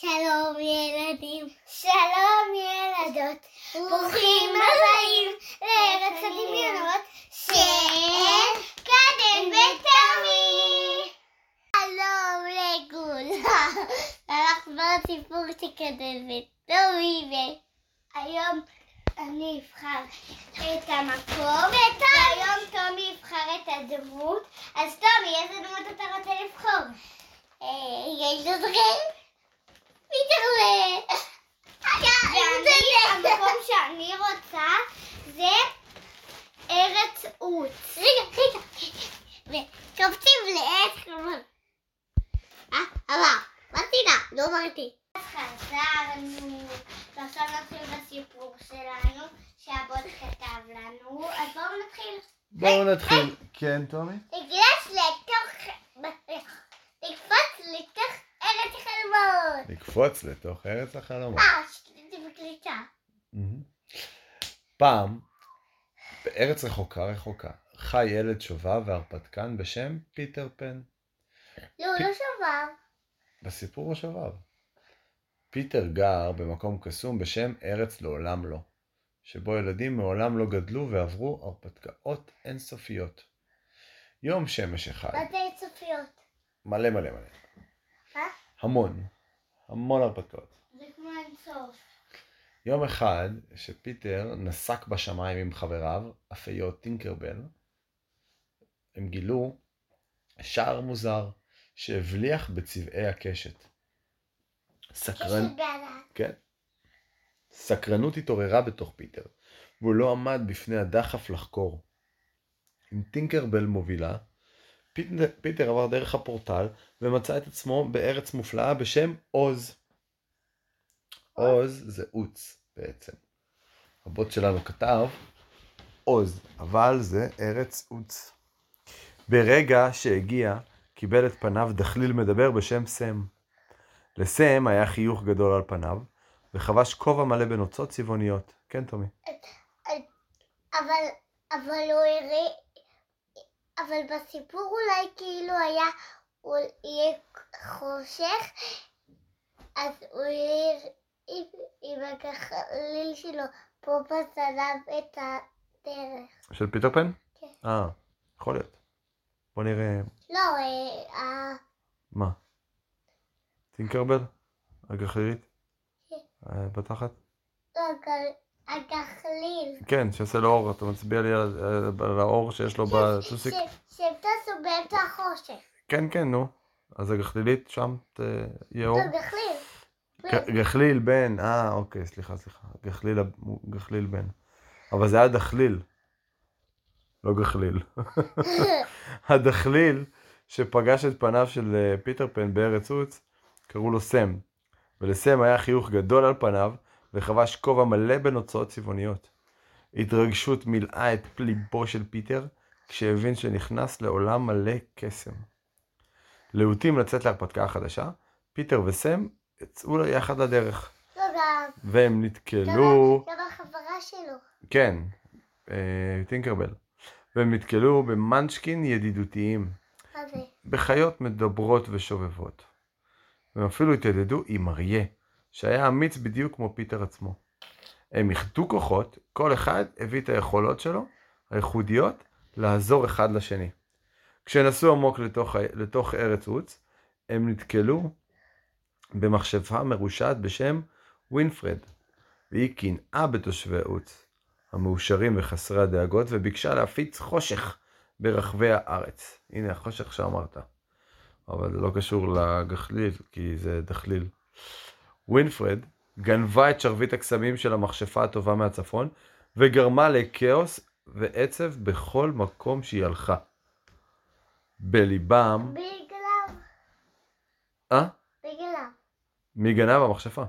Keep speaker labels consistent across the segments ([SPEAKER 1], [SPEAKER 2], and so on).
[SPEAKER 1] שלום ילדים, שלום ילדות, ברוכים הבאים לארץ הדמיונות של קדם ותמי. שלום לכולם, אנחנו בסיפור של קדם ותמי, והיום אני אבחר את המקום, והיום תומי יבחר את הדמות. אז תומי, איזה דמות אתה רוצה לבחור? אה, יש עוד רגע? פיטרלה. ואני, המקום שאני רוצה זה ארץ עוץ. רגע, רגע. וקופצים לעץ כלומר. אה, עבר. אמרתי לה, לא אמרתי. אז חזרנו, ועכשיו נתחיל בסיפור שלנו, שהבוט כתב לנו, אז בואו נתחיל.
[SPEAKER 2] בואו נתחיל. כן, טומי?
[SPEAKER 1] תגלש לתוך... תקפוץ לתוך ארץ החלומות.
[SPEAKER 2] לקפוץ לתוך ארץ החלומות.
[SPEAKER 1] אה, זה בקליטה.
[SPEAKER 2] מהמם. פעם, בארץ רחוקה רחוקה, חי ילד שובב והרפתקן בשם פיטר פן.
[SPEAKER 1] לא, לא שבר.
[SPEAKER 2] בסיפור השובב. פיטר גר במקום קסום בשם ארץ לעולם לא, שבו ילדים מעולם לא גדלו ועברו הרפתקאות אינסופיות. יום שמש אחד,
[SPEAKER 1] מה זה אינסופיות?
[SPEAKER 2] מלא מלא מלא,
[SPEAKER 1] מה?
[SPEAKER 2] המון, המון הרפתקאות.
[SPEAKER 1] זה כמו אינסוף.
[SPEAKER 2] יום אחד, שפיטר נסק בשמיים עם חבריו, אפיות טינקרבל, הם גילו שער מוזר שהבליח בצבעי הקשת. סקרן...
[SPEAKER 1] קשת בענן.
[SPEAKER 2] כן. סקרנות התעוררה בתוך פיטר, והוא לא עמד בפני הדחף לחקור. עם טינקרבל מובילה, פיטר, פיטר עבר דרך הפורטל ומצא את עצמו בארץ מופלאה בשם עוז. עוז זה עוץ בעצם. הבוט שלנו כתב עוז, אבל זה ארץ עוץ. ברגע שהגיע, קיבל את פניו דחליל מדבר בשם סם. לסם היה חיוך גדול על פניו, וחבש כובע מלא בנוצות צבעוניות. כן, טומי.
[SPEAKER 1] אבל, אבל הוא הראה, אבל בסיפור אולי כאילו היה, הוא יהיה חושך, אז הוא יהיה עם, הגחליל שלו פה בזנב את הדרך.
[SPEAKER 2] של פיטר פן?
[SPEAKER 1] כן.
[SPEAKER 2] אה, יכול להיות. בוא נראה.
[SPEAKER 1] לא, אה,
[SPEAKER 2] מה? טינקרבל? הגחלילית?
[SPEAKER 1] כן.
[SPEAKER 2] אה, בתחת?
[SPEAKER 1] לא, הגחליל.
[SPEAKER 2] כן, שיעשה לו אור, אתה מצביע לי על, האור שיש לו בטוסיק?
[SPEAKER 1] ש- שהם טסו באמצע החושך.
[SPEAKER 2] כן, כן, נו. אז הגחלילית שם יהיה אור?
[SPEAKER 1] לא, גחליל.
[SPEAKER 2] ג- גחליל בן, אה, אוקיי, סליחה, סליחה. גחליל, גחליל בן. אבל זה היה דחליל. לא גחליל. הדחליל שפגש את פניו של אה, פיטר פן בארץ עוץ, קראו לו סם. ולסם היה חיוך גדול על פניו, וחבש כובע מלא בנוצות צבעוניות. התרגשות מילאה את ליבו של פיטר, כשהבין שנכנס לעולם מלא קסם. להוטים לצאת להרפתקה החדשה, פיטר וסם יצאו יחד לדרך, והם נתקלו...
[SPEAKER 1] גם החברה שלו.
[SPEAKER 2] כן, אה, טינקרבל. והם נתקלו במנצ'קין ידידותיים,
[SPEAKER 1] מה זה?
[SPEAKER 2] בחיות מדברות ושובבות. והם אפילו התיידדו עם אריה, שהיה אמיץ בדיוק כמו פיטר עצמו. הם איחדו כוחות, כל אחד הביא את היכולות שלו, הייחודיות, לעזור אחד לשני. כשנסעו עמוק לתוך, לתוך ארץ עוץ, הם נתקלו במכשפה מרושעת בשם ווינפרד, והיא קנאה בתושבי עוץ, המאושרים וחסרי הדאגות, וביקשה להפיץ חושך ברחבי הארץ. הנה החושך שאמרת. אבל זה לא קשור לגחליל, כי זה דחליל. ווינפרד גנבה את שרביט הקסמים של המכשפה הטובה מהצפון, וגרמה לכאוס ועצב בכל מקום שהיא הלכה. בליבם...
[SPEAKER 1] בגללם.
[SPEAKER 2] אה? מי גנב? המכשפה.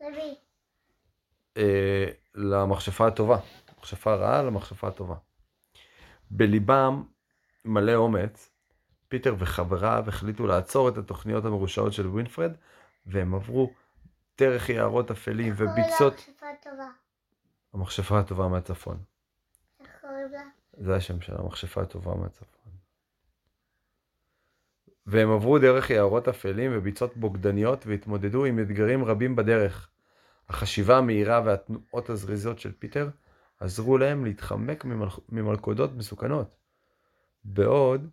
[SPEAKER 1] למי?
[SPEAKER 2] אה, למכשפה הטובה. מכשפה רעה למכשפה הטובה. בליבם מלא אומץ, פיטר וחבריו החליטו לעצור את התוכניות המרושעות של ווינפרד, והם עברו דרך יערות אפלים וביצות...
[SPEAKER 1] איך קוראים לה? טובה.
[SPEAKER 2] המכשפה הטובה מהצפון.
[SPEAKER 1] איך קוראים לה?
[SPEAKER 2] זה השם של המכשפה הטובה מהצפון. והם עברו דרך יערות אפלים וביצות בוגדניות והתמודדו עם אתגרים רבים בדרך. החשיבה המהירה והתנועות הזריזות של פיטר עזרו להם להתחמק ממל... ממלכודות מסוכנות. בעוד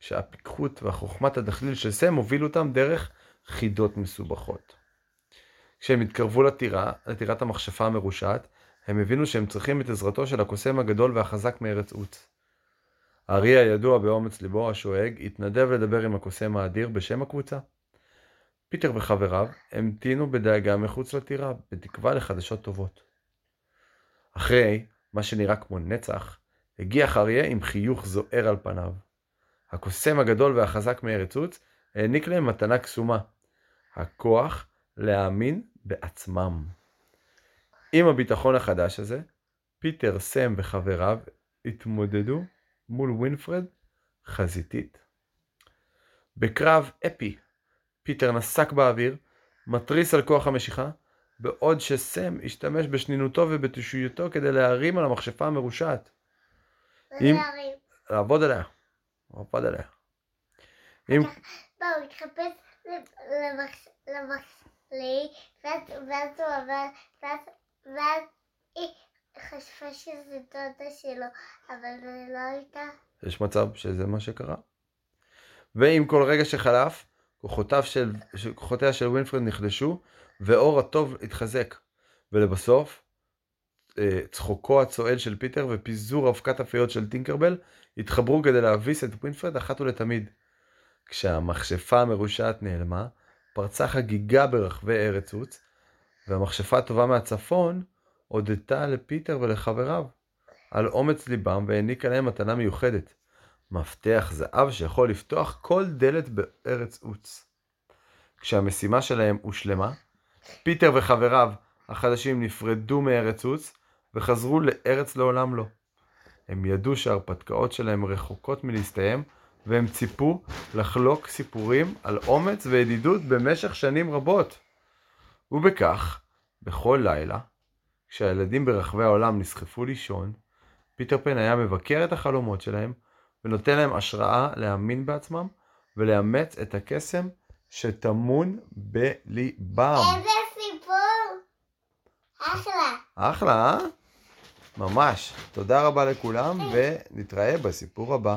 [SPEAKER 2] שהפיקחות והחוכמת הדחליל של סם הובילו אותם דרך חידות מסובכות. כשהם התקרבו לטירה, לטירת המכשפה המרושעת, הם הבינו שהם צריכים את עזרתו של הקוסם הגדול והחזק מארץ עוץ. הארי הידוע באומץ ליבו השואג התנדב לדבר עם הקוסם האדיר בשם הקבוצה. פיטר וחבריו המתינו בדאגה מחוץ לטירה, בתקווה לחדשות טובות. אחרי מה שנראה כמו נצח, הגיח אריה עם חיוך זוהר על פניו. הקוסם הגדול והחזק מארץ עוץ העניק להם מתנה קסומה, הכוח להאמין בעצמם. עם הביטחון החדש הזה, פיטר, סם וחבריו התמודדו מול ווינפרד חזיתית. בקרב אפי, פיטר נסק באוויר, מתריס על כוח המשיכה, בעוד שסם השתמש בשנינותו ובתושיותו כדי להערים על המכשפה המרושעת. אם-. לעבוד עליה. לעבוד עליה. אם...
[SPEAKER 1] לא, הוא התחפש למחשלי, ואז הוא עבר, ואז חשבה שזה דודה שלו, אבל זה לא הייתה.
[SPEAKER 2] יש מצב שזה מה שקרה. ועם כל רגע שחלף, כוחותיו של, כוחותיה של ווינפרד נחלשו, ואור הטוב התחזק. ולבסוף, אה, צחוקו הצועד של פיטר ופיזור אבקת הפיות של טינקרבל התחברו כדי להביס את ווינפרד אחת ולתמיד. כשהמכשפה המרושעת נעלמה, פרצה חגיגה ברחבי ארץ עוץ, והמכשפה הטובה מהצפון הודתה לפיטר ולחבריו על אומץ ליבם והעניקה להם מתנה מיוחדת, מפתח זהב שיכול לפתוח כל דלת בארץ עוץ. כשהמשימה שלהם הושלמה, פיטר וחבריו החדשים נפרדו מארץ עוץ וחזרו לארץ לעולם לא. הם ידעו שההרפתקאות שלהם רחוקות מלהסתיים, והם ציפו לחלוק סיפורים על אומץ וידידות במשך שנים רבות. ובכך, בכל לילה, כשהילדים ברחבי העולם נסחפו לישון, פיטר פן היה מבקר את החלומות שלהם, ונותן להם השראה להאמין בעצמם ולאמץ את הקסם שטמון בליבם.
[SPEAKER 1] איזה סיפור! אחלה.
[SPEAKER 2] אחלה, אה? ממש. תודה רבה לכולם, ונתראה בסיפור הבא.